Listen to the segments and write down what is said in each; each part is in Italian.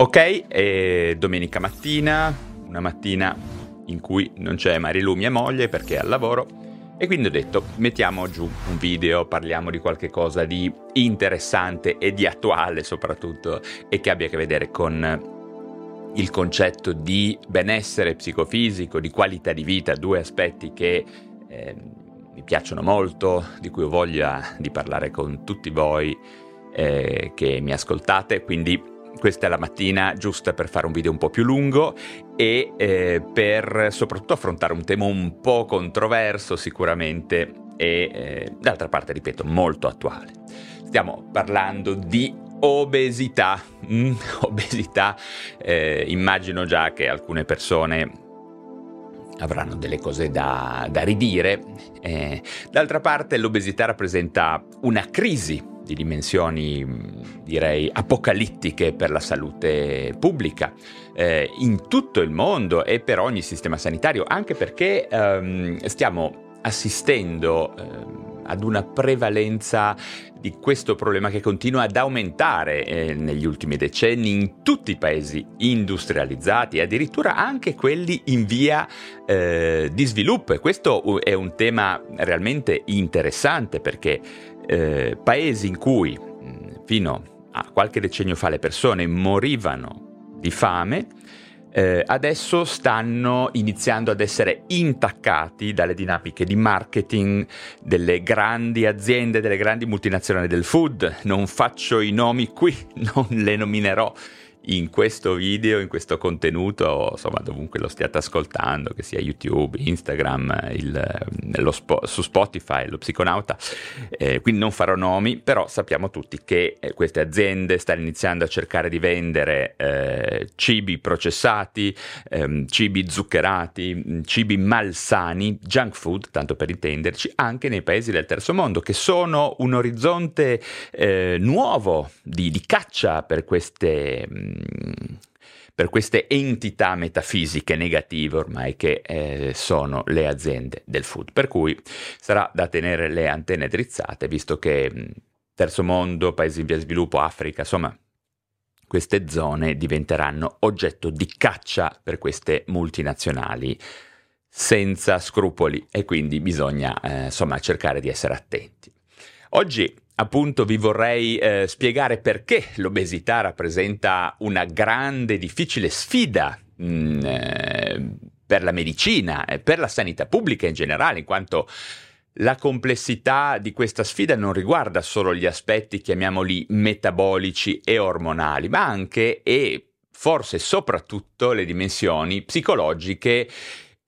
Ok, è domenica mattina, una mattina in cui non c'è Marilu, mia moglie, perché è al lavoro. E quindi ho detto, mettiamo giù un video, parliamo di qualche cosa di interessante e di attuale soprattutto, e che abbia a che vedere con il concetto di benessere psicofisico, di qualità di vita, due aspetti che eh, mi piacciono molto, di cui ho voglia di parlare con tutti voi eh, che mi ascoltate, quindi questa è la mattina giusta per fare un video un po' più lungo e eh, per soprattutto affrontare un tema un po' controverso sicuramente e eh, d'altra parte, ripeto, molto attuale. Stiamo parlando di obesità. Mm, obesità, eh, immagino già che alcune persone avranno delle cose da, da ridire. Eh, d'altra parte l'obesità rappresenta una crisi di dimensioni direi apocalittiche per la salute pubblica eh, in tutto il mondo e per ogni sistema sanitario, anche perché ehm, stiamo assistendo ehm, ad una prevalenza di questo problema che continua ad aumentare eh, negli ultimi decenni in tutti i paesi industrializzati addirittura anche quelli in via eh, di sviluppo. E questo è un tema realmente interessante perché eh, paesi in cui fino a qualche decennio fa le persone morivano di fame, eh, adesso stanno iniziando ad essere intaccati dalle dinamiche di marketing delle grandi aziende, delle grandi multinazionali del food. Non faccio i nomi qui, non le nominerò in questo video, in questo contenuto, insomma, dovunque lo stiate ascoltando, che sia YouTube, Instagram, il, spo, su Spotify, lo psiconauta. Eh, quindi non farò nomi, però sappiamo tutti che eh, queste aziende stanno iniziando a cercare di vendere eh, cibi processati, ehm, cibi zuccherati, cibi malsani, junk food, tanto per intenderci, anche nei paesi del terzo mondo, che sono un orizzonte eh, nuovo di, di caccia per queste per queste entità metafisiche negative ormai che eh, sono le aziende del food. Per cui sarà da tenere le antenne drizzate, visto che mh, terzo mondo, paesi in via sviluppo, Africa, insomma, queste zone diventeranno oggetto di caccia per queste multinazionali senza scrupoli e quindi bisogna eh, insomma cercare di essere attenti. Oggi appunto vi vorrei eh, spiegare perché l'obesità rappresenta una grande difficile sfida mh, mm, eh, per la medicina e per la sanità pubblica in generale, in quanto la complessità di questa sfida non riguarda solo gli aspetti, chiamiamoli metabolici e ormonali, ma anche e forse soprattutto le dimensioni psicologiche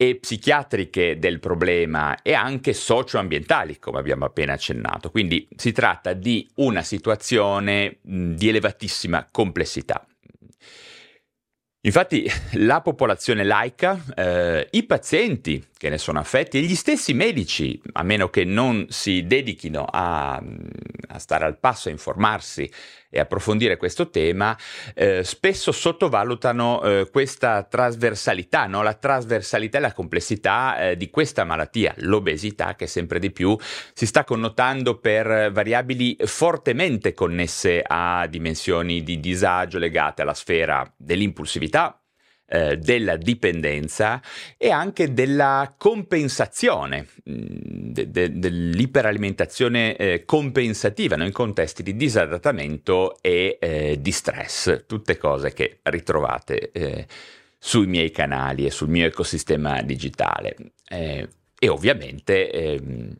e psichiatriche del problema e anche socioambientali, come abbiamo appena accennato. Quindi si tratta di una situazione di elevatissima complessità. Infatti la popolazione laica, eh, i pazienti che ne sono affetti e gli stessi medici, a meno che non si dedichino a, a stare al passo, a informarsi e approfondire questo tema, eh, spesso sottovalutano eh, questa trasversalità, no? la trasversalità e la complessità eh, di questa malattia, l'obesità che sempre di più si sta connotando per variabili fortemente connesse a dimensioni di disagio legate alla sfera dell'impulsività, eh, della dipendenza e anche della compensazione, mm, de- de- dell'iperalimentazione eh, compensativa no? in contesti di disadattamento e eh, di stress, tutte cose che ritrovate eh, sui miei canali e sul mio ecosistema digitale. Eh, e ovviamente ehm,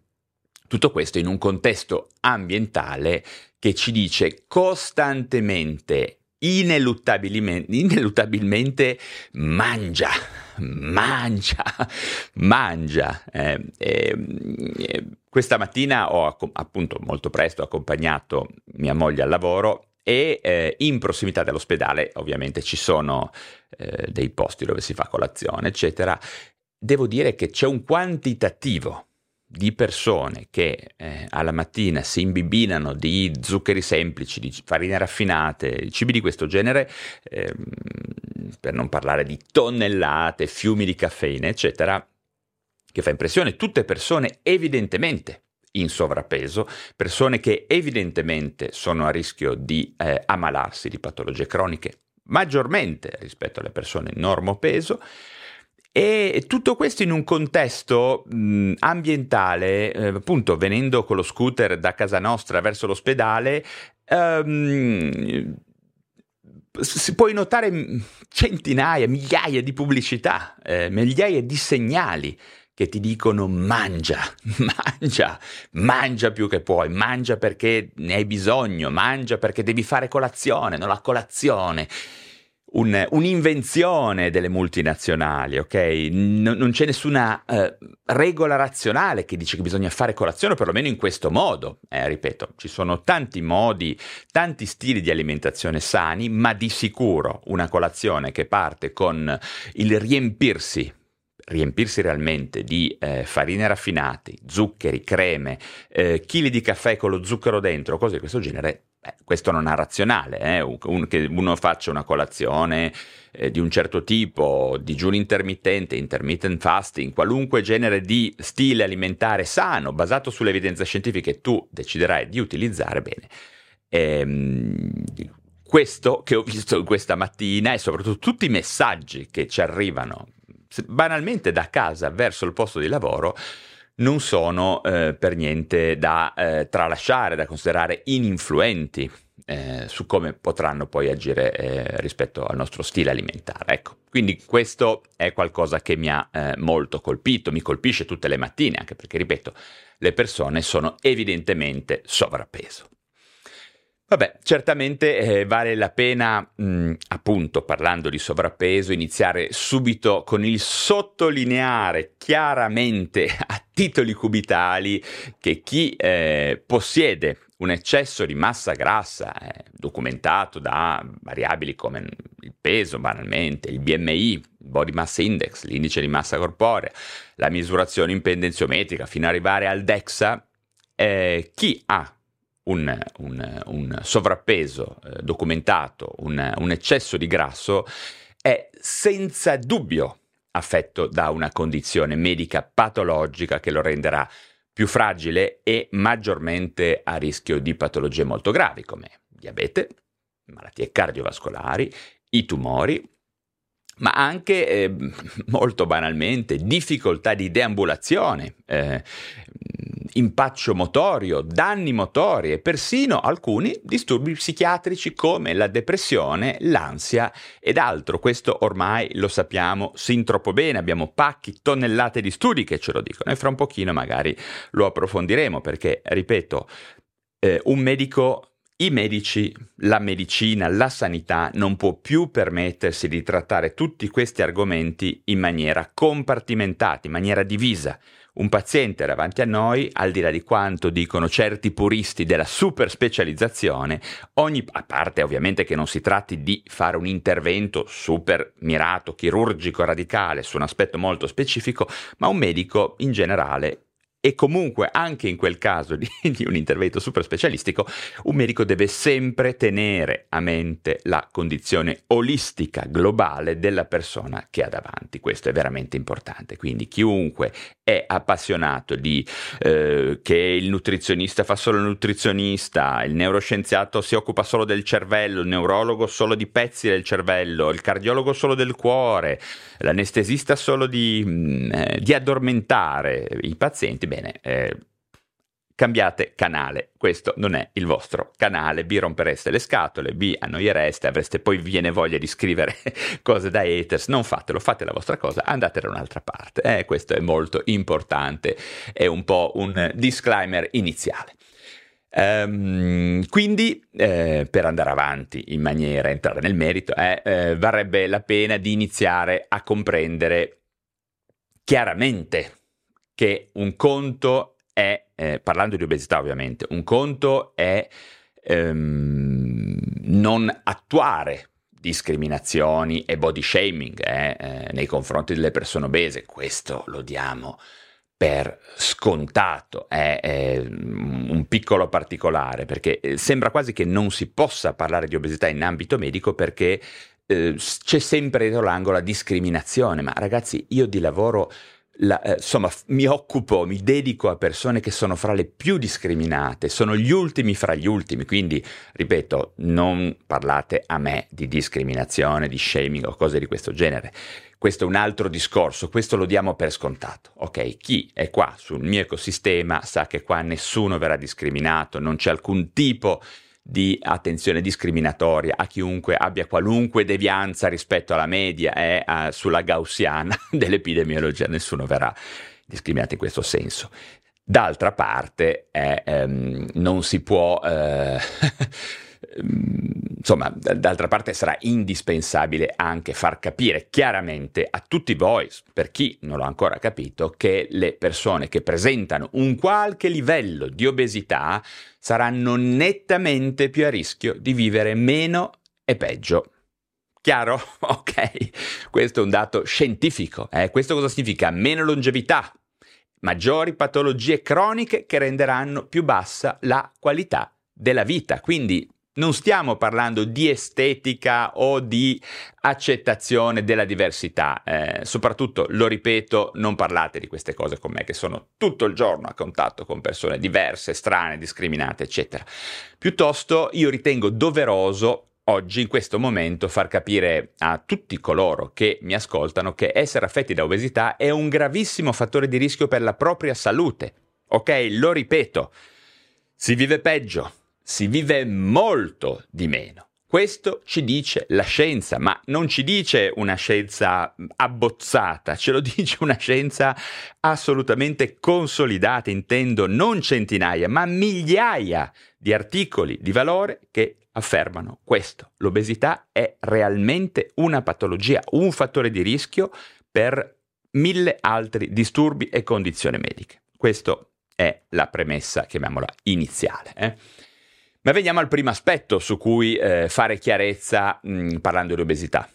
tutto questo in un contesto ambientale che ci dice costantemente ineluttabilmente, ineluttabilmente mangia, mangia, mangia. Eh, eh, questa mattina ho appunto molto presto accompagnato mia moglie al lavoro e eh, in prossimità dell'ospedale ovviamente ci sono eh, dei posti dove si fa colazione, eccetera. Devo dire che c'è un quantitativo di persone che eh, alla mattina si imbibinano di zuccheri semplici, di farine raffinate, cibi di questo genere, eh, per non parlare di tonnellate, fiumi di caffeina, eccetera, che fa impressione, tutte persone evidentemente in sovrappeso, persone che evidentemente sono a rischio di eh, ammalarsi di patologie croniche maggiormente rispetto alle persone normopeso. E tutto questo in un contesto mh, ambientale, eh, appunto venendo con lo scooter da casa nostra verso l'ospedale, ehm, si puoi notare centinaia, migliaia di pubblicità, eh, migliaia di segnali che ti dicono mangia, mangia, mangia più che puoi, mangia perché ne hai bisogno, mangia perché devi fare colazione, non la colazione. Un, un'invenzione delle multinazionali, ok? N- non c'è nessuna uh, regola razionale che dice che bisogna fare colazione, perlomeno in questo modo. Eh, ripeto, ci sono tanti modi, tanti stili di alimentazione sani, ma di sicuro una colazione che parte con il riempirsi riempirsi realmente di eh, farine raffinate, zuccheri, creme, eh, chili di caffè con lo zucchero dentro, cose di questo genere, eh, questo non è razionale, eh? un, che uno faccia una colazione eh, di un certo tipo, digiuno intermittente, intermittent fasting, qualunque genere di stile alimentare sano, basato sulle evidenze scientifiche, tu deciderai di utilizzare bene. Ehm, questo che ho visto questa mattina e soprattutto tutti i messaggi che ci arrivano banalmente da casa verso il posto di lavoro non sono eh, per niente da eh, tralasciare, da considerare ininfluenti eh, su come potranno poi agire eh, rispetto al nostro stile alimentare. Ecco, quindi questo è qualcosa che mi ha eh, molto colpito, mi colpisce tutte le mattine, anche perché, ripeto, le persone sono evidentemente sovrappeso. Vabbè, certamente eh, vale la pena, mh, appunto, parlando di sovrappeso, iniziare subito con il sottolineare chiaramente a titoli cubitali che chi eh, possiede un eccesso di massa grassa, eh, documentato da variabili come il peso, banalmente, il BMI, Body Mass Index, l'indice di massa corporea, la misurazione in pendenziometrica, fino ad arrivare al DEXA, eh, chi ha un, un, un sovrappeso eh, documentato, un, un eccesso di grasso, è senza dubbio affetto da una condizione medica patologica che lo renderà più fragile e maggiormente a rischio di patologie molto gravi come diabete, malattie cardiovascolari, i tumori, ma anche eh, molto banalmente difficoltà di deambulazione, eh, impaccio motorio, danni motori e persino alcuni disturbi psichiatrici come la depressione, l'ansia ed altro. Questo ormai lo sappiamo sin troppo bene, abbiamo pacchi, tonnellate di studi che ce lo dicono e fra un pochino magari lo approfondiremo perché, ripeto, eh, un medico i medici, la medicina, la sanità non può più permettersi di trattare tutti questi argomenti in maniera compartimentata, in maniera divisa un paziente davanti a noi, al di là di quanto dicono certi puristi della super specializzazione, ogni, a parte ovviamente che non si tratti di fare un intervento super mirato, chirurgico, radicale su un aspetto molto specifico, ma un medico in generale e comunque anche in quel caso di, di, un intervento super specialistico, un medico deve sempre tenere a mente la condizione olistica globale della persona che ha davanti. Questo è veramente importante. Quindi chiunque è appassionato di eh, che il nutrizionista fa solo il nutrizionista, il neuroscienziato si occupa solo del cervello, il neurologo solo di pezzi del cervello, il cardiologo solo del cuore, l'anestesista solo di, mm, eh, di addormentare i pazienti bene, eh, cambiate canale, questo non è il vostro canale, B rompereste le scatole, B annoiereste, avreste poi viene voglia di scrivere cose da haters, non fatelo, fate la vostra cosa, andate da un'altra parte, eh, questo è molto importante, è un po' un disclaimer iniziale. Um, quindi, eh, per andare avanti in maniera, entrare nel merito, eh, eh, varrebbe la pena di iniziare a comprendere chiaramente che un conto è, eh, parlando di obesità ovviamente, un conto è ehm, non attuare discriminazioni e body shaming eh, eh, nei confronti delle persone obese, questo lo diamo per scontato, è, è, un piccolo particolare, perché eh, sembra quasi che non si possa parlare di obesità in ambito medico perché eh, c'è sempre dietro l'angolo la discriminazione, ma ragazzi io di lavoro la, eh, insomma, mi occupo, mi dedico a persone che sono fra le più discriminate, sono gli ultimi fra gli ultimi, quindi, ripeto, non parlate a me di discriminazione, di shaming o cose di questo genere. Questo è un altro discorso, questo lo diamo per scontato. Ok, chi è qua sul mio ecosistema sa che qua nessuno verrà discriminato, non c'è alcun tipo di attenzione discriminatoria a chiunque abbia qualunque devianza rispetto alla media e eh, sulla gaussiana dell'epidemiologia, nessuno verrà discriminato in questo senso. D'altra parte, eh, ehm, non si può eh, insomma, d'altra parte sarà indispensabile anche far capire chiaramente a tutti voi, per chi non l'ha ancora capito, che le persone che presentano un qualche livello di obesità saranno nettamente più a rischio di vivere meno e peggio. Chiaro? Ok, questo è un dato scientifico. Eh? Questo cosa significa? Meno longevità, maggiori patologie croniche che renderanno più bassa la qualità della vita. Quindi non stiamo parlando di estetica o di accettazione della diversità. Eh, soprattutto, lo ripeto, non parlate di queste cose con me, che sono tutto il giorno a contatto con persone diverse, strane, discriminate, eccetera. Piuttosto, io ritengo doveroso oggi, in questo momento, far capire a tutti coloro che mi ascoltano che essere affetti da obesità è un gravissimo fattore di rischio per la propria salute. Ok? Lo ripeto, si vive peggio si vive molto di meno. Questo ci dice la scienza, ma non ci dice una scienza abbozzata, ce lo dice una scienza assolutamente consolidata, intendo non centinaia, ma migliaia di articoli di valore che affermano questo. L'obesità è realmente una patologia, un fattore di rischio per mille altri disturbi e condizioni mediche. Questa è la premessa, chiamiamola iniziale. Eh? Ma veniamo al primo aspetto su cui eh, fare chiarezza mh, mm, parlando di obesità.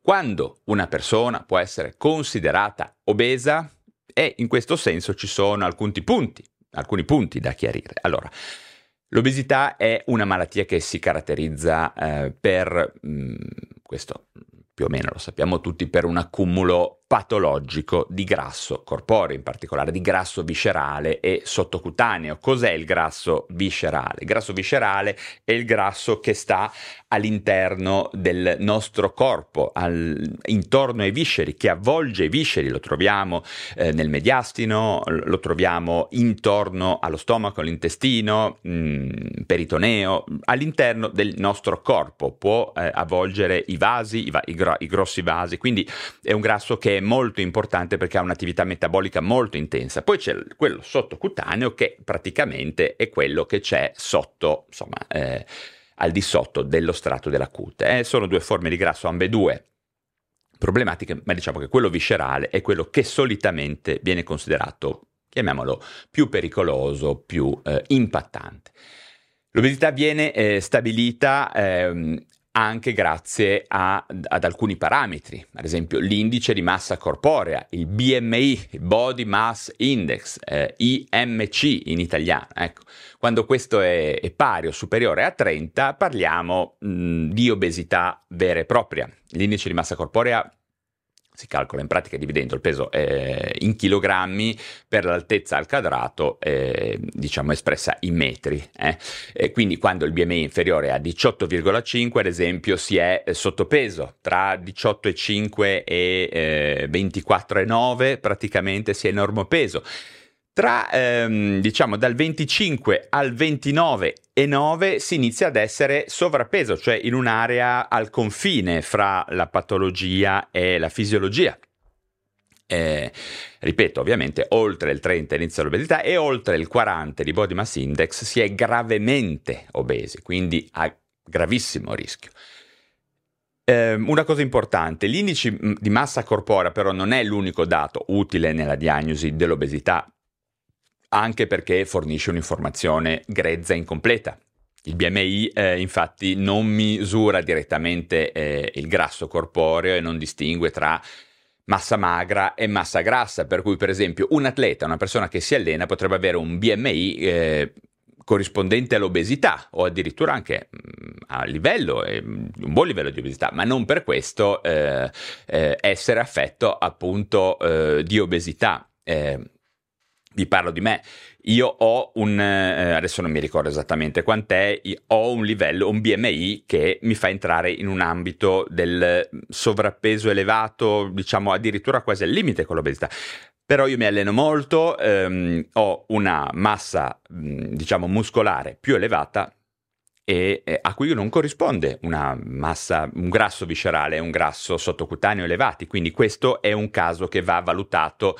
Quando una persona può essere considerata obesa e in questo senso ci sono alcuni punti, alcuni punti da chiarire. Allora, l'obesità è una malattia che si caratterizza eh, per mh, mm, questo più o meno lo sappiamo tutti, per un accumulo patologico di grasso corporeo, in particolare di grasso viscerale e sottocutaneo. Cos'è il grasso viscerale? Il grasso viscerale è il grasso che sta all'interno del nostro corpo, al, intorno ai visceri, che avvolge i visceri, lo troviamo eh, nel mediastino, lo troviamo intorno allo stomaco, all'intestino, mh, mm, peritoneo, all'interno del nostro corpo, può eh, avvolgere i vasi, i, va- i, gro- i grossi vasi, quindi è un grasso che è molto importante perché ha un'attività metabolica molto intensa. Poi c'è quello sottocutaneo che praticamente è quello che c'è sotto, insomma, eh, al di sotto dello strato della cute. Eh, sono due forme di grasso, ambedue problematiche, ma diciamo che quello viscerale è quello che solitamente viene considerato, chiamiamolo, più pericoloso, più eh, impattante. L'obesità viene eh, stabilita ehm, anche grazie a, ad alcuni parametri, ad esempio l'indice di massa corporea, il BMI, Body Mass Index, eh, IMC in italiano. Ecco, quando questo è, è, pari o superiore a 30 parliamo mh, di obesità vera e propria. L'indice di massa corporea si calcola in pratica dividendo il peso eh, in chilogrammi per l'altezza al quadrato, eh, diciamo espressa in metri. Eh. quindi quando il BMI è inferiore a 18,5, ad esempio, si è sottopeso, tra 18,5 e 24,9 eh, praticamente si è normopeso. Tra ehm, diciamo dal 25 al 29 e 9 si inizia ad essere sovrappeso, cioè in un'area al confine fra la patologia e la fisiologia. Eh, ripeto, ovviamente, oltre il 30 inizia l'obesità e oltre il 40 di body mass index si è gravemente obesi, quindi a gravissimo rischio. Eh, una cosa importante, l'indice di massa corporea però non è l'unico dato utile nella diagnosi dell'obesità anche perché fornisce un'informazione grezza e incompleta. Il BMI eh, infatti non misura direttamente eh, il grasso corporeo e non distingue tra massa magra e massa grassa, per cui per esempio un atleta, una persona che si allena potrebbe avere un BMI eh, corrispondente all'obesità o addirittura anche mm, a livello, eh, un buon livello di obesità, ma non per questo eh, eh, essere affetto appunto eh, di obesità. Vi parlo di me, io ho un, eh, adesso non mi ricordo esattamente quant'è, ho un livello, un BMI che mi fa entrare in un ambito del sovrappeso elevato, diciamo addirittura quasi al limite con l'obesità. Però io mi alleno molto, ehm, ho una massa, diciamo, muscolare più elevata e, eh, a cui non corrisponde una massa, un grasso viscerale un grasso sottocutaneo elevati, quindi questo è un caso che va valutato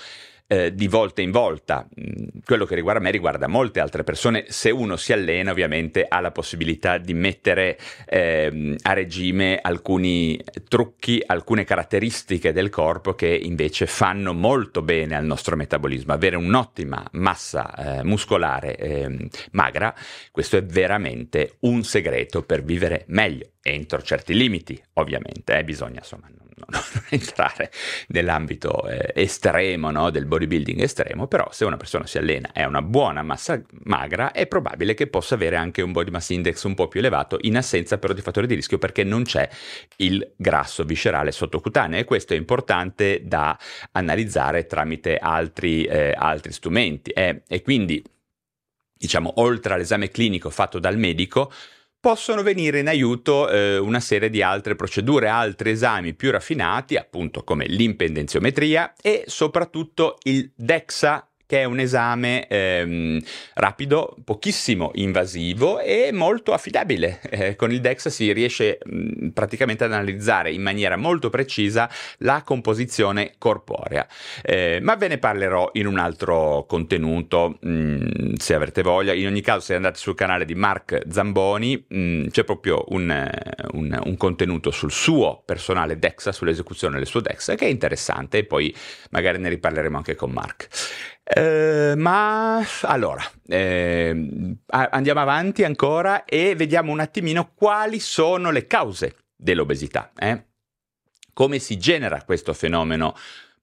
eh, di volta in volta. Mm, quello che riguarda me riguarda molte altre persone. Se uno si allena, ovviamente ha la possibilità di mettere eh, a regime alcuni trucchi, alcune caratteristiche del corpo che invece fanno molto bene al nostro metabolismo. Avere un'ottima massa eh, muscolare ehm, magra, questo è veramente un segreto per vivere meglio entro certi limiti, ovviamente, eh, bisogna insomma non, entrare nell'ambito eh, estremo no, del bodybuilding estremo, però se una persona si allena e ha una buona massa magra è probabile che possa avere anche un body mass index un po' più elevato in assenza però di fattori di rischio perché non c'è il grasso viscerale sottocutaneo e questo è importante da analizzare tramite altri, eh, altri strumenti. Eh, e quindi diciamo oltre all'esame clinico fatto dal medico possono venire in aiuto eh, una serie di altre procedure, altri esami più raffinati, appunto come l'impendenziometria e soprattutto il DEXA che è un esame ehm, rapido, pochissimo invasivo e molto affidabile. Eh, con il DEX si riesce mh, praticamente ad analizzare in maniera molto precisa la composizione corporea. Eh, ma ve ne parlerò in un altro contenuto, mh, se avrete voglia. In ogni caso, se andate sul canale di Mark Zamboni, mh, c'è proprio un, un, un, contenuto sul suo personale DEXA, sull'esecuzione del suo DEXA, che è interessante e poi magari ne riparleremo anche con Mark. Eh, ma allora eh, andiamo avanti ancora e vediamo un attimino quali sono le cause dell'obesità. Eh? Come si genera questo fenomeno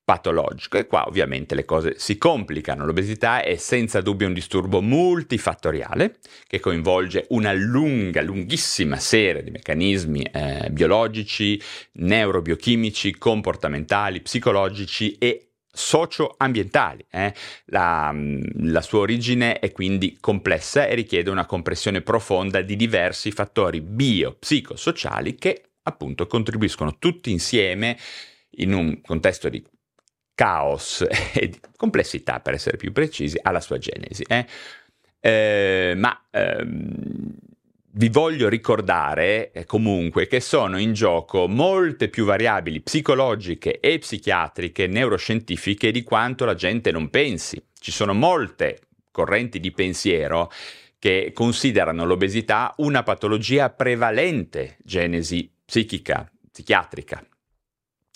patologico? E qua ovviamente le cose si complicano. L'obesità è senza dubbio un disturbo multifattoriale che coinvolge una lunga, lunghissima serie di meccanismi eh, biologici, neurobiochimici, comportamentali, psicologici e socio-ambientali. Eh? La, mm, la, sua origine è quindi complessa e richiede una compressione profonda di diversi fattori bio-psicosociali che appunto contribuiscono tutti insieme in un contesto di caos e di complessità, per essere più precisi, alla sua genesi. Eh? Eh, ma ehm, vi voglio ricordare eh, comunque che sono in gioco molte più variabili psicologiche e psichiatriche neuroscientifiche di quanto la gente non pensi. Ci sono molte correnti di pensiero che considerano l'obesità una patologia prevalente, genesi psichica, psichiatrica.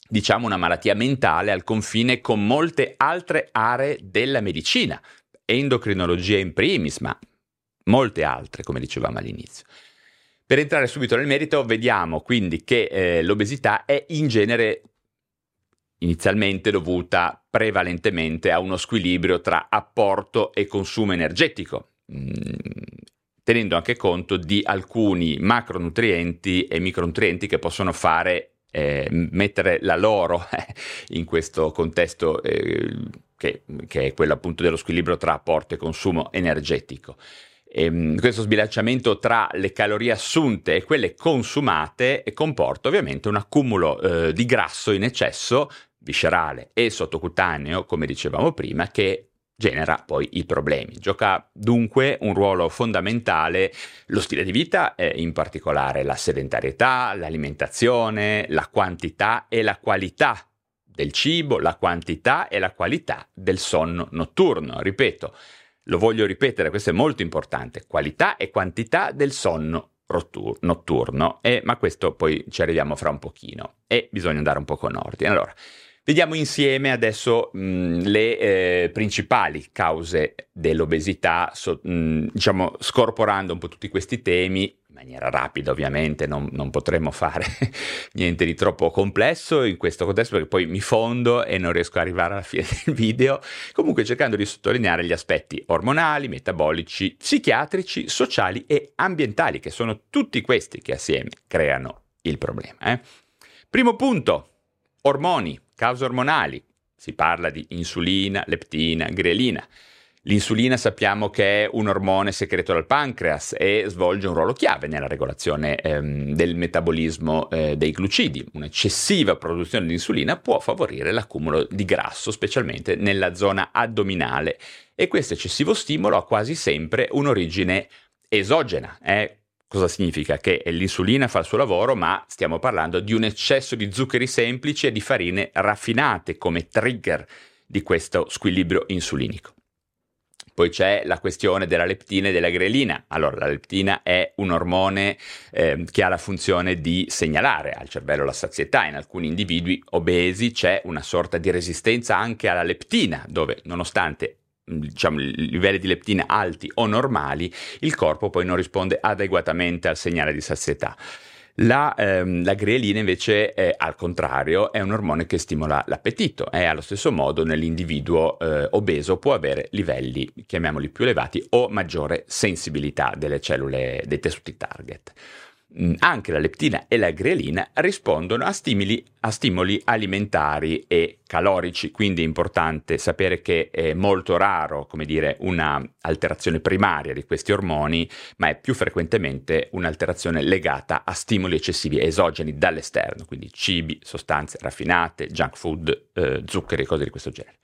Diciamo una malattia mentale al confine con molte altre aree della medicina, endocrinologia in primis, ma molte altre, come dicevamo all'inizio. Per entrare subito nel merito, vediamo quindi che eh, l'obesità è in genere inizialmente dovuta prevalentemente a uno squilibrio tra apporto e consumo energetico, mm, tenendo anche conto di alcuni macronutrienti e micronutrienti che possono fare eh, mettere la loro eh, in questo contesto eh, che, che, è quello appunto dello squilibrio tra apporto e consumo energetico. Ehm, questo sbilanciamento tra le calorie assunte e quelle consumate comporta ovviamente un accumulo eh, di grasso in eccesso viscerale e sottocutaneo, come dicevamo prima, che genera poi i problemi. Gioca dunque un ruolo fondamentale lo stile di vita, eh, in particolare la sedentarietà, l'alimentazione, la quantità e la qualità del cibo, la quantità e la qualità del sonno notturno. Ripeto, lo voglio ripetere, questo è molto importante, qualità e quantità del sonno notturno, eh, ma questo poi ci arriviamo fra un pochino e bisogna andare un po' con ordine. Allora, vediamo insieme adesso mh, le eh, principali cause dell'obesità, so, mh, diciamo scorporando un po' tutti questi temi, in maniera rapida ovviamente, non, non potremmo fare niente di troppo complesso in questo contesto perché poi mi fondo e non riesco ad arrivare alla fine del video, comunque cercando di sottolineare gli aspetti ormonali, metabolici, psichiatrici, sociali e ambientali, che sono tutti questi che assieme creano il problema. Eh? Primo punto, ormoni, cause ormonali, si parla di insulina, leptina, grelina. L'insulina sappiamo che è un ormone secreto dal pancreas e svolge un ruolo chiave nella regolazione ehm, del metabolismo eh, dei glucidi. Un'eccessiva produzione di insulina può favorire l'accumulo di grasso, specialmente nella zona addominale, e questo eccessivo stimolo ha quasi sempre un'origine esogena. Eh? Cosa significa? Che l'insulina fa il suo lavoro, ma stiamo parlando di un eccesso di zuccheri semplici e di farine raffinate come trigger di questo squilibrio insulinico. Poi c'è la questione della leptina e della grelina. Allora, la leptina è un ormone eh, che ha la funzione di segnalare al cervello la sazietà. In alcuni individui obesi c'è una sorta di resistenza anche alla leptina, dove nonostante diciamo, livelli di leptina alti o normali, il corpo poi non risponde adeguatamente al segnale di sazietà. La, ehm, la ghreelina invece è al contrario, è un ormone che stimola l'appetito e allo stesso modo nell'individuo eh, obeso può avere livelli, chiamiamoli più elevati, o maggiore sensibilità delle cellule dei tessuti target. Mm, anche la leptina e la grelina rispondono a stimoli, a stimoli, alimentari e calorici, quindi è importante sapere che è molto raro, come dire, un'alterazione primaria di questi ormoni, ma è più frequentemente un'alterazione legata a stimoli eccessivi esogeni dall'esterno, quindi cibi, sostanze raffinate, junk food, eh, zuccheri cose di questo genere.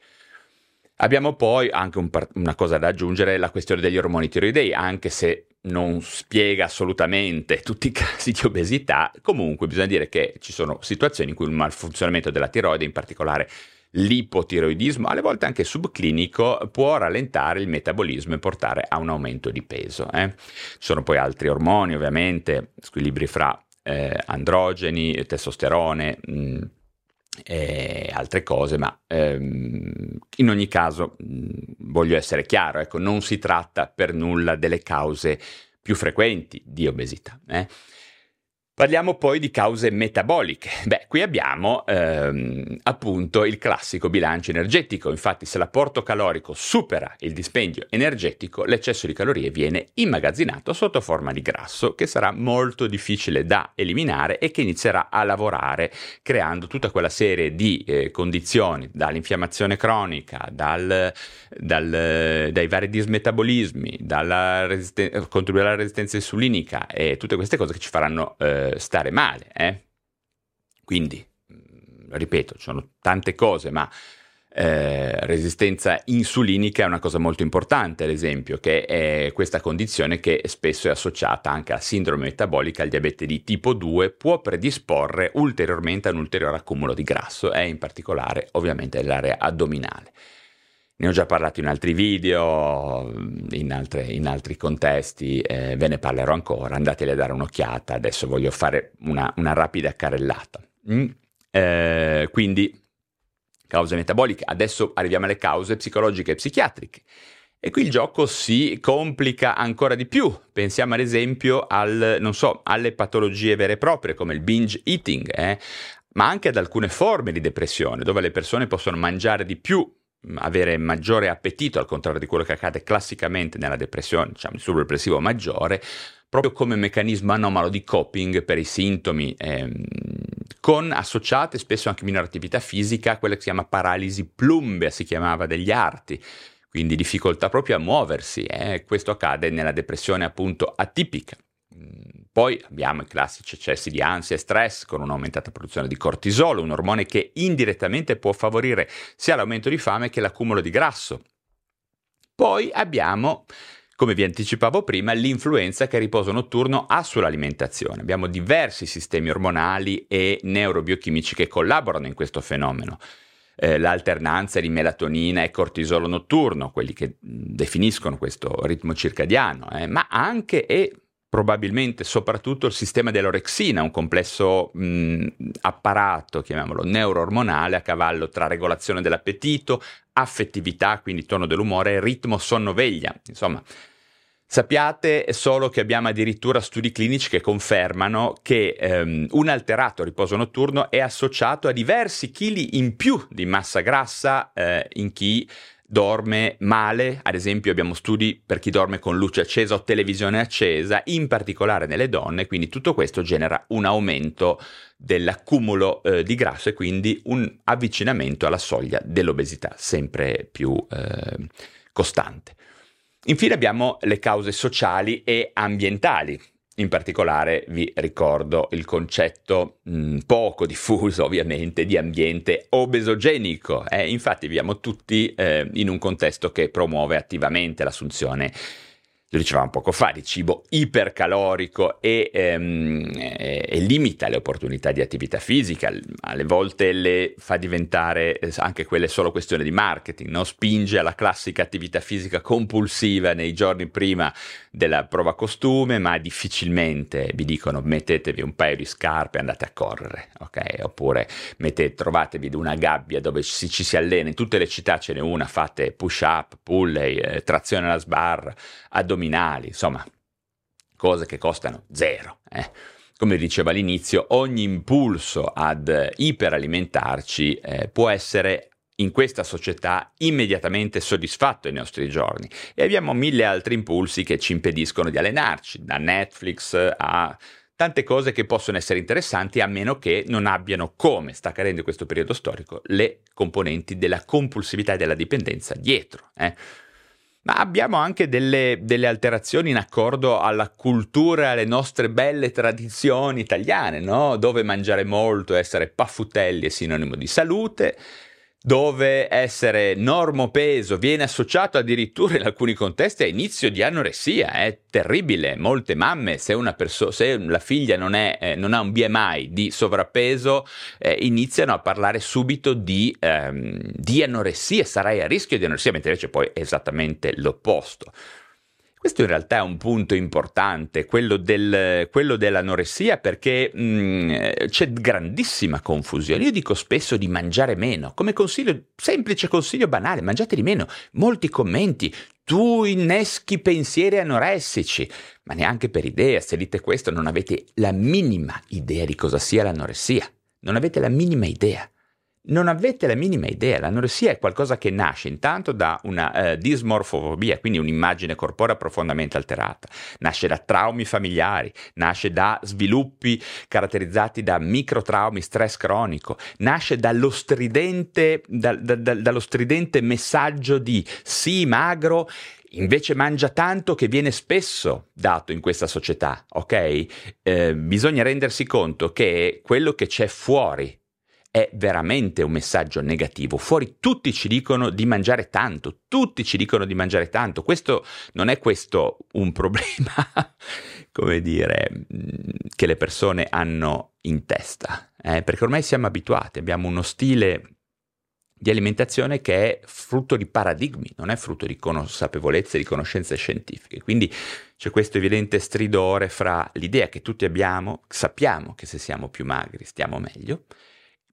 Abbiamo poi anche un par- una cosa da aggiungere, la questione degli ormoni tiroidei, anche se non spiega assolutamente tutti i casi di obesità, comunque bisogna dire che ci sono situazioni in cui il malfunzionamento della tiroide, in particolare l'ipotiroidismo, alle volte anche subclinico, può rallentare il metabolismo e portare a un aumento di peso. Eh. Ci sono poi altri ormoni, ovviamente, squilibri fra eh, androgeni, testosterone. Mh, e altre cose, ma ehm, in ogni caso mh, voglio essere chiaro, ecco, non si tratta per nulla delle cause più frequenti di obesità. Eh? Parliamo poi di cause metaboliche. Beh, qui abbiamo ehm, appunto il classico bilancio energetico. Infatti, se l'apporto calorico supera il dispendio energetico, l'eccesso di calorie viene immagazzinato sotto forma di grasso, che sarà molto difficile da eliminare e che inizierà a lavorare creando tutta quella serie di eh, condizioni, dall'infiammazione cronica, dal, dal, dai vari dismetabolismi, dalla resisten- contribuire alla resistenza insulinica e tutte queste cose che ci faranno eh, stare male. Eh? Quindi, mm, ripeto, ci sono tante cose, ma eh, resistenza insulinica è una cosa molto importante, ad esempio, che è questa condizione che spesso è associata anche alla sindrome metabolica, al diabete di tipo 2, può predisporre ulteriormente a un ulteriore accumulo di grasso e in particolare ovviamente nell'area addominale. Ne ho già parlato in altri video, in, altre, in altri contesti, eh, ve ne parlerò ancora, andateli a dare un'occhiata, adesso voglio fare una, una rapida carrellata. Mm? Eh, quindi, cause metaboliche, adesso arriviamo alle cause psicologiche e psichiatriche. E qui il gioco si complica ancora di più. Pensiamo ad esempio al, so, alle patologie vere e proprie come il binge eating, eh? ma anche ad alcune forme di depressione, dove le persone possono mangiare di più avere maggiore appetito, al contrario di quello che accade classicamente nella depressione, diciamo il subdepressivo maggiore, proprio come meccanismo anomalo di coping per i sintomi, ehm, con associate spesso anche minore attività fisica, quella che si chiama paralisi plumbea, si chiamava degli arti, quindi difficoltà proprio a muoversi. Eh? Questo accade nella depressione appunto atipica. Poi abbiamo i classici eccessi di ansia e stress con un'aumentata produzione di cortisolo, un ormone che indirettamente può favorire sia l'aumento di fame che l'accumulo di grasso. Poi abbiamo come vi anticipavo prima, l'influenza che il riposo notturno ha sull'alimentazione. Abbiamo diversi sistemi ormonali e neurobiochimici che collaborano in questo fenomeno. Eh, l'alternanza di melatonina e cortisolo notturno, quelli che definiscono questo ritmo circadiano, eh, ma anche e probabilmente soprattutto il sistema dell'orexina, un complesso mh, apparato, chiamiamolo neuroormonale, a cavallo tra regolazione dell'appetito, affettività, quindi tono dell'umore, ritmo sonno-veglia. Insomma, Sappiate solo che abbiamo addirittura studi clinici che confermano che um, un alterato riposo notturno è associato a diversi chili in più di massa grassa eh, in chi dorme male, ad esempio abbiamo studi per chi dorme con luce accesa o televisione accesa, in particolare nelle donne, quindi tutto questo genera un aumento dell'accumulo eh, di grasso e quindi un avvicinamento alla soglia dell'obesità sempre più eh, costante. Infine abbiamo le cause sociali e ambientali. In particolare vi ricordo il concetto mh, mm, poco diffuso ovviamente di ambiente obesogenico. Eh, infatti viviamo tutti eh, in un contesto che promuove attivamente l'assunzione lo dicevamo poco fa, di cibo ipercalorico e, ehm, e, e, limita le opportunità di attività fisica, alle volte le fa diventare eh, anche quelle solo questione di marketing, no? spinge alla classica attività fisica compulsiva nei giorni prima della prova costume, ma difficilmente vi dicono mettetevi un paio di scarpe e andate a correre, ok? Oppure mettete, trovatevi una gabbia dove ci, ci si allena, in tutte le città ce n'è una, fate push up, pulley, eh, trazione alla sbarra, addominali, addominali, insomma, cose che costano zero. Eh. Come dicevo all'inizio, ogni impulso ad iperalimentarci eh, può essere in questa società immediatamente soddisfatto ai nostri giorni e abbiamo mille altri impulsi che ci impediscono di allenarci, da Netflix a tante cose che possono essere interessanti a meno che non abbiano, come sta accadendo in questo periodo storico, le componenti della compulsività e della dipendenza dietro. Eh ma abbiamo anche delle, delle, alterazioni in accordo alla cultura, alle nostre belle tradizioni italiane, no? dove mangiare molto, essere paffutelli è sinonimo di salute, dove essere normopeso viene associato addirittura in alcuni contesti a inizio di anoressia, è terribile, molte mamme se, perso- se la figlia non, è, eh, non, ha un BMI di sovrappeso eh, iniziano a parlare subito di, ehm, di anoressia, sarai a rischio di anoressia, mentre invece poi è esattamente l'opposto. Questo in realtà è un punto importante, quello, del, quello dell'anoressia, perché mh, mm, c'è grandissima confusione. Io dico spesso di mangiare meno, come consiglio, semplice consiglio banale, mangiate di meno. Molti commenti, tu inneschi pensieri anoressici, ma neanche per idea, se dite questo non avete la minima idea di cosa sia l'anoressia, non avete la minima idea non avete la minima idea. L'anoressia è qualcosa che nasce intanto da una uh, dismorfofobia, quindi un'immagine corporea profondamente alterata, nasce da traumi familiari, nasce da sviluppi caratterizzati da microtraumi, stress cronico, nasce dallo stridente, da, da, da, dallo stridente messaggio di sì magro invece mangia tanto che viene spesso dato in questa società, ok? Eh, bisogna rendersi conto che quello che c'è fuori è veramente un messaggio negativo. Fuori tutti ci dicono di mangiare tanto, tutti ci dicono di mangiare tanto. Questo non è questo un problema, come dire, mm, che le persone hanno in testa, eh? perché ormai siamo abituati, abbiamo uno stile di alimentazione che è frutto di paradigmi, non è frutto di consapevolezze, di conoscenze scientifiche. Quindi c'è questo evidente stridore fra l'idea che tutti abbiamo, sappiamo che se siamo più magri stiamo meglio,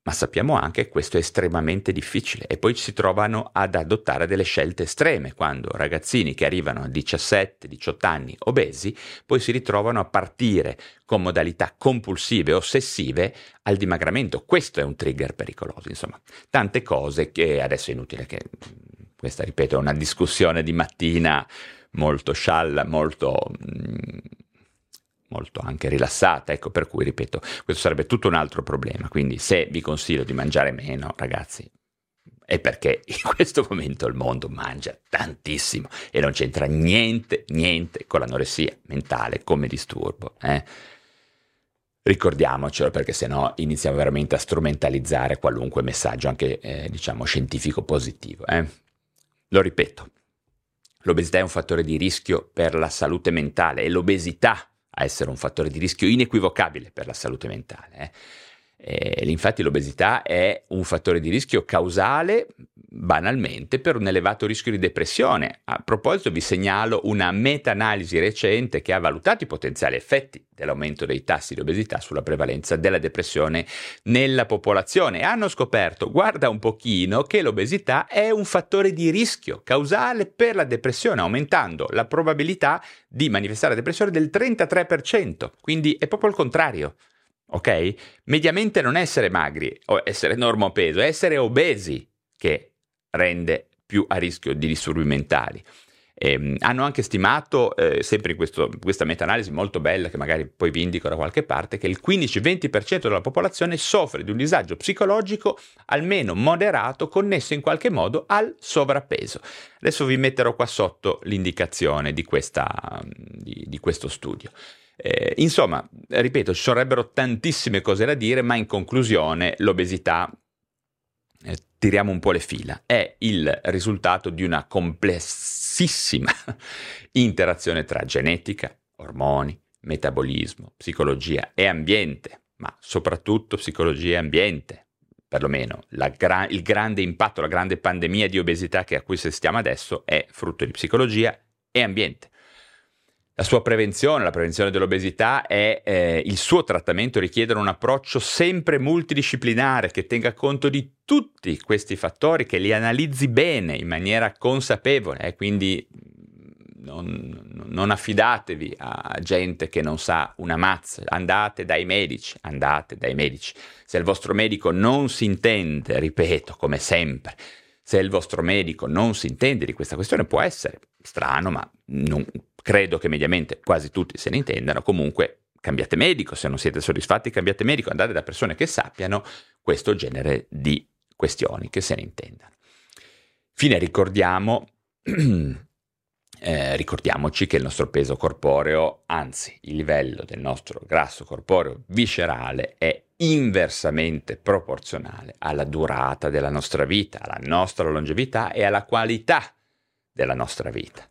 ma sappiamo anche che questo è estremamente difficile e poi si trovano ad adottare delle scelte estreme quando ragazzini che arrivano a 17-18 anni obesi poi si ritrovano a partire con modalità compulsive ossessive al dimagramento. Questo è un trigger pericoloso, insomma, tante cose che adesso è inutile che questa, ripeto, è una discussione di mattina molto scialla, molto... Mh, molto anche rilassata, ecco per cui ripeto, questo sarebbe tutto un altro problema, quindi se vi consiglio di mangiare meno, ragazzi, è perché in questo momento il mondo mangia tantissimo e non c'entra niente, niente con l'anoressia mentale come disturbo. Eh? Ricordiamocelo perché sennò iniziamo veramente a strumentalizzare qualunque messaggio, anche eh, diciamo scientifico positivo. Eh? Lo ripeto, l'obesità è un fattore di rischio per la salute mentale e l'obesità a essere un fattore di rischio inequivocabile per la salute mentale. Eh. E, infatti l'obesità è un fattore di rischio causale banalmente per un elevato rischio di depressione. A proposito vi segnalo una meta-analisi recente che ha valutato i potenziali effetti dell'aumento dei tassi di obesità sulla prevalenza della depressione nella popolazione hanno scoperto, guarda un pochino, che l'obesità è un fattore di rischio causale per la depressione, aumentando la probabilità di manifestare la depressione del 33%, quindi è proprio il contrario. Ok? Mediamente non essere magri o essere normopeso, è essere obesi che rende più a rischio di disturbi mentali. Eh, hanno anche stimato, eh, sempre in questo, questa meta-analisi molto bella, che magari poi vi indico da qualche parte, che il 15-20% della popolazione soffre di un disagio psicologico almeno moderato connesso in qualche modo al sovrappeso. Adesso vi metterò qua sotto l'indicazione di, questa, di, di questo studio. Eh, insomma, ripeto, ci sarebbero tantissime cose da dire, ma in conclusione l'obesità eh, tiriamo un po' le fila, è il risultato di una complessissima interazione tra genetica, ormoni, metabolismo, psicologia e ambiente, ma soprattutto psicologia e ambiente. Perlomeno gra- il grande impatto, la grande pandemia di obesità che a cui stiamo adesso è frutto di psicologia e ambiente. La sua prevenzione, la prevenzione dell'obesità e eh, il suo trattamento richiedono un approccio sempre multidisciplinare che tenga conto di tutti questi fattori, che li analizzi bene in maniera consapevole e eh, quindi mm, non, non, affidatevi a gente che non sa una mazza, andate dai medici, andate dai medici. Se il vostro medico non si intende, ripeto, come sempre, se il vostro medico non si intende di questa questione, può essere strano, ma non, credo che mediamente quasi tutti se ne intendano, comunque cambiate medico, se non siete soddisfatti cambiate medico, andate da persone che sappiano questo genere di questioni, che se ne intendano. Fine ricordiamo, eh, ricordiamoci che il nostro peso corporeo, anzi il livello del nostro grasso corporeo viscerale è inversamente proporzionale alla durata della nostra vita, alla nostra longevità e alla qualità della nostra vita.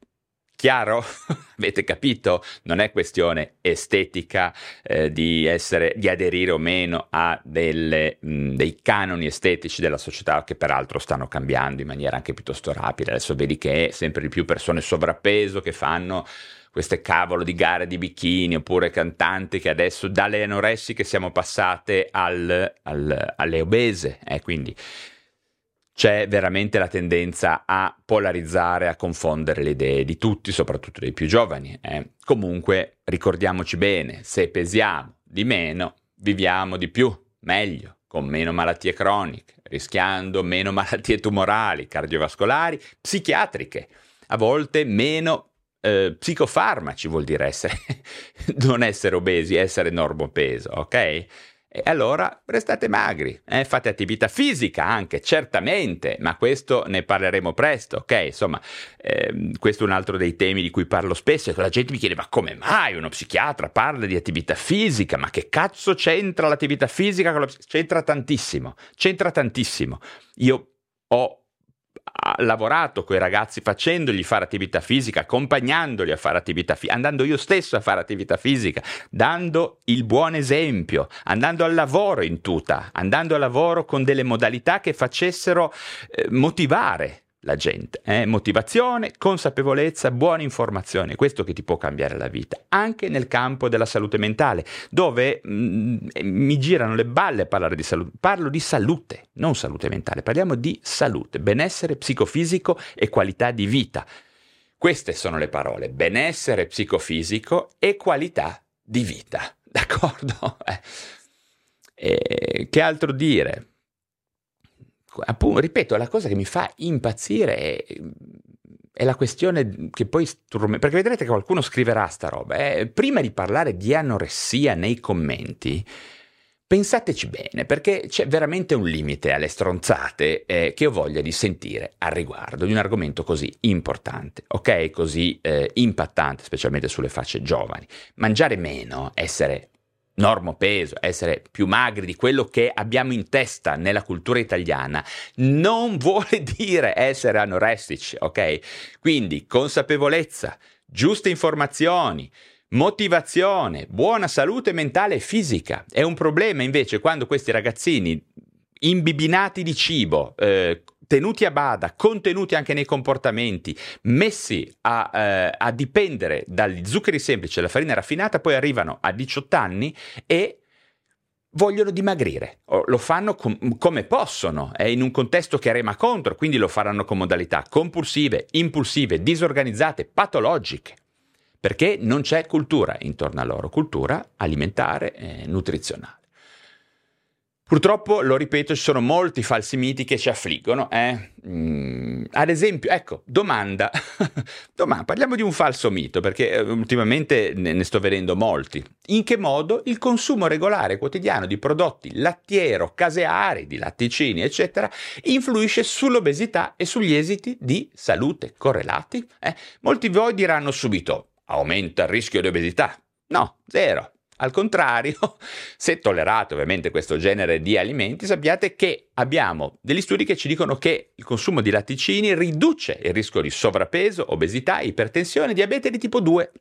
Chiaro? Avete capito? Non è questione estetica eh, di, essere, di aderire o meno a delle, mh, dei canoni estetici della società che peraltro stanno cambiando in maniera anche piuttosto rapida. Adesso vedi che sempre di più persone sovrappeso che fanno queste cavolo di gare di bikini oppure cantanti che adesso dalle anoressiche siamo passate al, al, alle obese. Eh, quindi c'è veramente la tendenza a polarizzare, a confondere le idee di tutti, soprattutto dei più giovani. Eh. Comunque ricordiamoci bene, se pesiamo di meno, viviamo di più, meglio, con meno malattie croniche, rischiando meno malattie tumorali, cardiovascolari, psichiatriche, a volte meno eh, psicofarmaci vuol dire essere, non essere obesi, essere normopeso, ok? E allora restate magri, eh? fate attività fisica anche, certamente, ma questo ne parleremo presto, ok? Insomma, ehm, questo è un altro dei temi di cui parlo spesso, la gente mi chiede, ma come mai uno psichiatra parla di attività fisica? Ma che cazzo c'entra l'attività fisica con la psichiatria? C'entra tantissimo, c'entra tantissimo. Io ho lavorato con i ragazzi facendogli fare attività fisica, accompagnandoli a fare attività fisica, andando io stesso a fare attività fisica, dando il buon esempio, andando al lavoro in tuta, andando al lavoro con delle modalità che facessero eh, motivare la gente. Eh? Motivazione, consapevolezza, buona informazione, questo che ti può cambiare la vita, anche nel campo della salute mentale, dove mh, mm, mi girano le balle a parlare di salute. Parlo di salute, non salute mentale, parliamo di salute, benessere psicofisico e qualità di vita. Queste sono le parole, benessere psicofisico e qualità di vita. D'accordo? Eh, che altro dire? Appunto, ripeto, la cosa che mi fa impazzire è, è la questione che poi... Perché vedrete che qualcuno scriverà sta roba. Eh? Prima di parlare di anoressia nei commenti, pensateci bene, perché c'è veramente un limite alle stronzate eh, che ho voglia di sentire al riguardo di un argomento così importante, ok? Così eh, impattante, specialmente sulle facce giovani. Mangiare meno, essere normo peso, essere più magri di quello che abbiamo in testa nella cultura italiana, non vuole dire essere anoressici, ok? Quindi consapevolezza, giuste informazioni, motivazione, buona salute mentale e fisica. È un problema invece quando questi ragazzini imbibinati di cibo, eh, tenuti a bada, contenuti anche nei comportamenti, messi a, eh, a dipendere dagli zuccheri semplici e dalla farina raffinata, poi arrivano a 18 anni e vogliono dimagrire, lo fanno com- come possono, è in un contesto che rema contro, quindi lo faranno con modalità compulsive, impulsive, disorganizzate, patologiche, perché non c'è cultura intorno a loro, cultura alimentare e nutrizionale. Purtroppo, lo ripeto, ci sono molti falsi miti che ci affliggono. Eh? Mm, ad esempio, ecco, domanda. domanda. Parliamo di un falso mito, perché eh, ultimamente ne, ne, sto vedendo molti. In che modo il consumo regolare quotidiano di prodotti lattiero, caseari, di latticini, eccetera, influisce sull'obesità e sugli esiti di salute correlati? Eh? Molti di voi diranno subito, aumenta il rischio di obesità. No, zero. Al contrario, se tollerate ovviamente questo genere di alimenti, sappiate che abbiamo degli studi che ci dicono che il consumo di latticini riduce il rischio di sovrappeso, obesità, ipertensione diabete di tipo 2.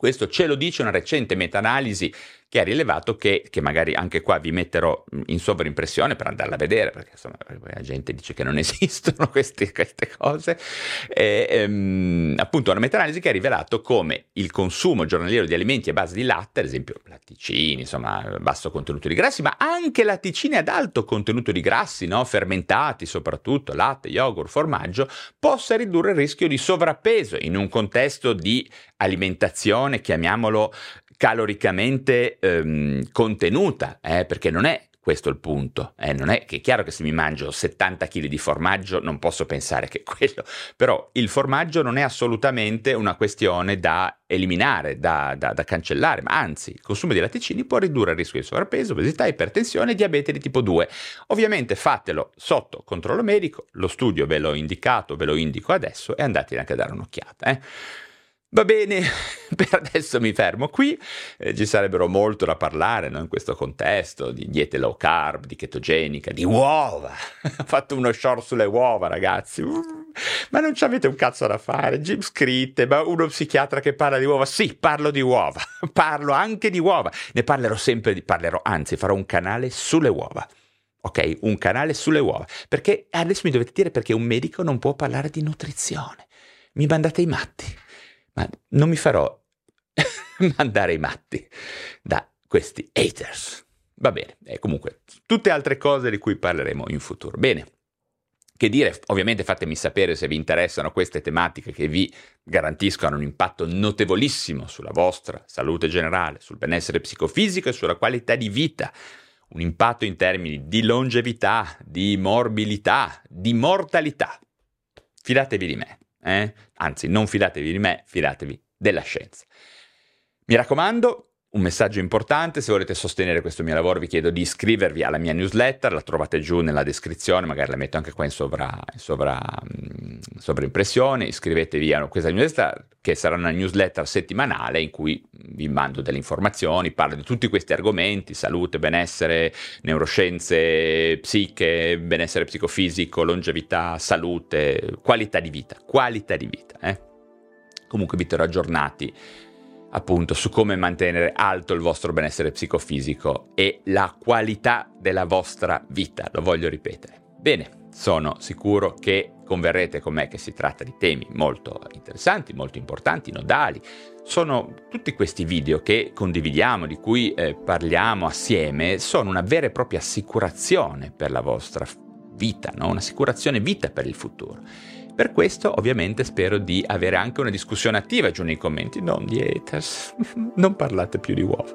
Questo ce lo dice una recente meta-analisi che ha rilevato che, che, magari anche qua vi metterò in sovraimpressione per andarla a vedere, perché insomma la gente dice che non esistono queste, queste cose, e, ehm, appunto una meta-analisi che ha rivelato come il consumo giornaliero di alimenti a base di latte, ad esempio latticini, insomma basso contenuto di grassi, ma anche latticini ad alto contenuto di grassi, no? fermentati soprattutto, latte, yogurt, formaggio, possa ridurre il rischio di sovrappeso in un contesto di alimentazione, chiamiamolo caloricamente ehm, contenuta, eh, perché non è questo il punto. Eh, non è che è chiaro che se mi mangio 70 kg di formaggio non posso pensare che quello, però il formaggio non è assolutamente una questione da eliminare, da, da, da, cancellare, ma anzi il consumo di latticini può ridurre il rischio di sovrappeso, obesità, ipertensione e diabete di tipo 2. Ovviamente fatelo sotto controllo medico, lo studio ve l'ho indicato, ve lo indico adesso e andate anche a dare un'occhiata. Eh. Va bene, per adesso mi fermo qui, eh, ci sarebbero molto da parlare no? in questo contesto di diete low carb, di chetogenica, di uova. Ho fatto uno short sulle uova ragazzi, ma non ci avete un cazzo da fare, Jim scritte, ma uno psichiatra che parla di uova, sì, parlo di uova, parlo anche di uova, ne parlerò sempre, di, parlerò, anzi farò un canale sulle uova. Ok, un canale sulle uova, perché adesso mi dovete dire perché un medico non può parlare di nutrizione. Mi mandate i matti ma non mi farò mandare i matti da questi haters. Va bene, e comunque tutte altre cose di cui parleremo in futuro. Bene, che dire, ovviamente fatemi sapere se vi interessano queste tematiche che vi garantiscono un impatto notevolissimo sulla vostra salute generale, sul benessere psicofisico e sulla qualità di vita. Un impatto in termini di longevità, di morbilità, di mortalità. Fidatevi di me. Eh? Anzi, non fidatevi di me, fidatevi della scienza. Mi raccomando, un messaggio importante, se volete sostenere questo mio lavoro vi chiedo di iscrivervi alla mia newsletter, la trovate giù nella descrizione, magari la metto anche qua in, sovra, in sovra, in mm, sovraimpressione, iscrivetevi a questa newsletter che sarà una newsletter settimanale in cui vi mando delle informazioni, parlo di tutti questi argomenti, salute, benessere, neuroscienze, psiche, benessere psicofisico, longevità, salute, qualità di vita, qualità di vita. Eh? Comunque vi terrò aggiornati appunto su come mantenere alto il vostro benessere psicofisico e la qualità della vostra vita, lo voglio ripetere. Bene, sono sicuro che converrete con me che si tratta di temi molto interessanti, molto importanti, nodali. Sono tutti questi video che condividiamo, di cui eh, parliamo assieme, sono una vera e propria assicurazione per la vostra vita, no? un'assicurazione vita per il futuro. Per questo ovviamente spero di avere anche una discussione attiva giù nei commenti, non di haters, non parlate più di uova.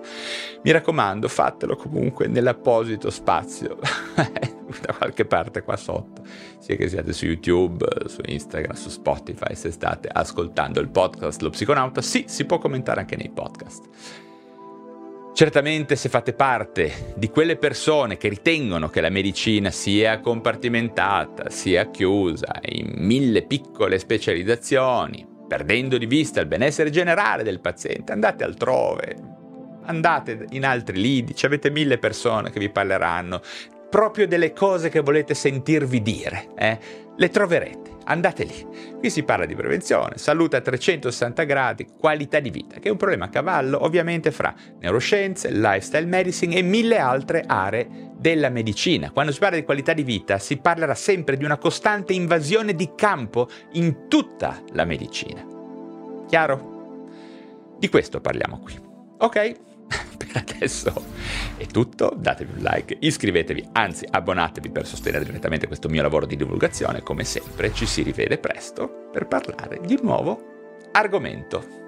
Mi raccomando, fatelo comunque nell'apposito spazio, da qualche parte qua sotto, sia che siate su YouTube, su Instagram, su Spotify, se state ascoltando il podcast Lo Psiconauta, sì, si può commentare anche nei podcast. Certamente se fate parte di quelle persone che ritengono che la medicina sia compartimentata, sia chiusa in mille piccole specializzazioni, perdendo di vista il benessere generale del paziente, andate altrove, andate in altri lidi, ci avete mille persone che vi parleranno proprio delle cose che volete sentirvi dire, eh? le troverete andate lì. Qui si parla di prevenzione, salute a 360 gradi, qualità di vita, che è un problema a cavallo ovviamente fra neuroscienze, lifestyle medicine e mille altre aree della medicina. Quando si parla di qualità di vita si parlerà sempre di una costante invasione di campo in tutta la medicina. Chiaro? Di questo parliamo qui. Ok? per adesso è tutto, datevi un like, iscrivetevi, anzi abbonatevi per sostenere direttamente questo mio lavoro di divulgazione, come sempre ci si rivede presto per parlare di un nuovo argomento.